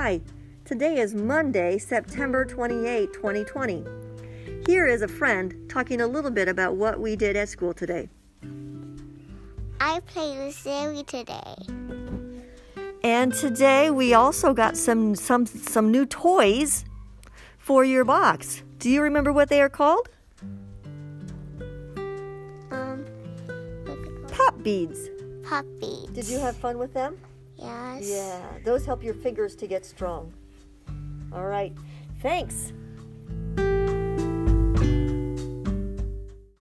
Hi, today is Monday, September 28, 2020. Here is a friend talking a little bit about what we did at school today. I played with Sammy today. And today we also got some some some new toys for your box. Do you remember what they are called? Um, what's it called? Pop beads. Did you have fun with them? Yes. Yeah, those help your fingers to get strong. All right. Thanks.